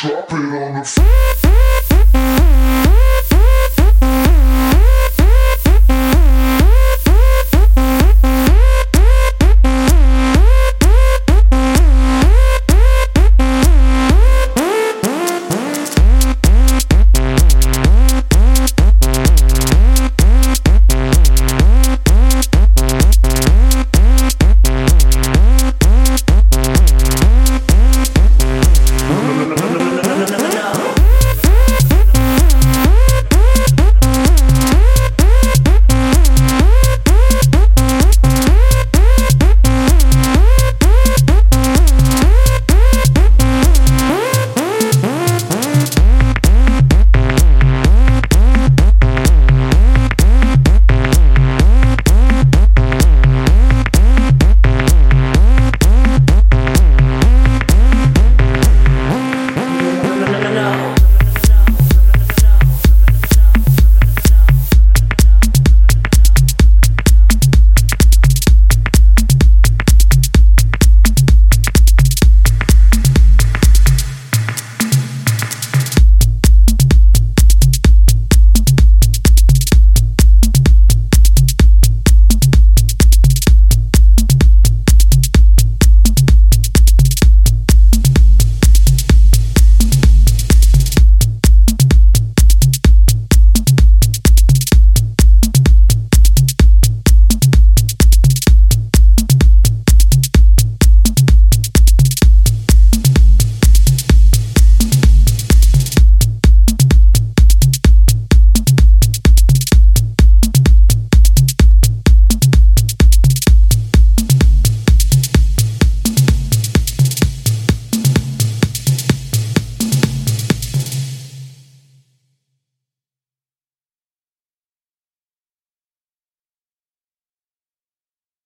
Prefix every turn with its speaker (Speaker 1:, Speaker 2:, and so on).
Speaker 1: drop it.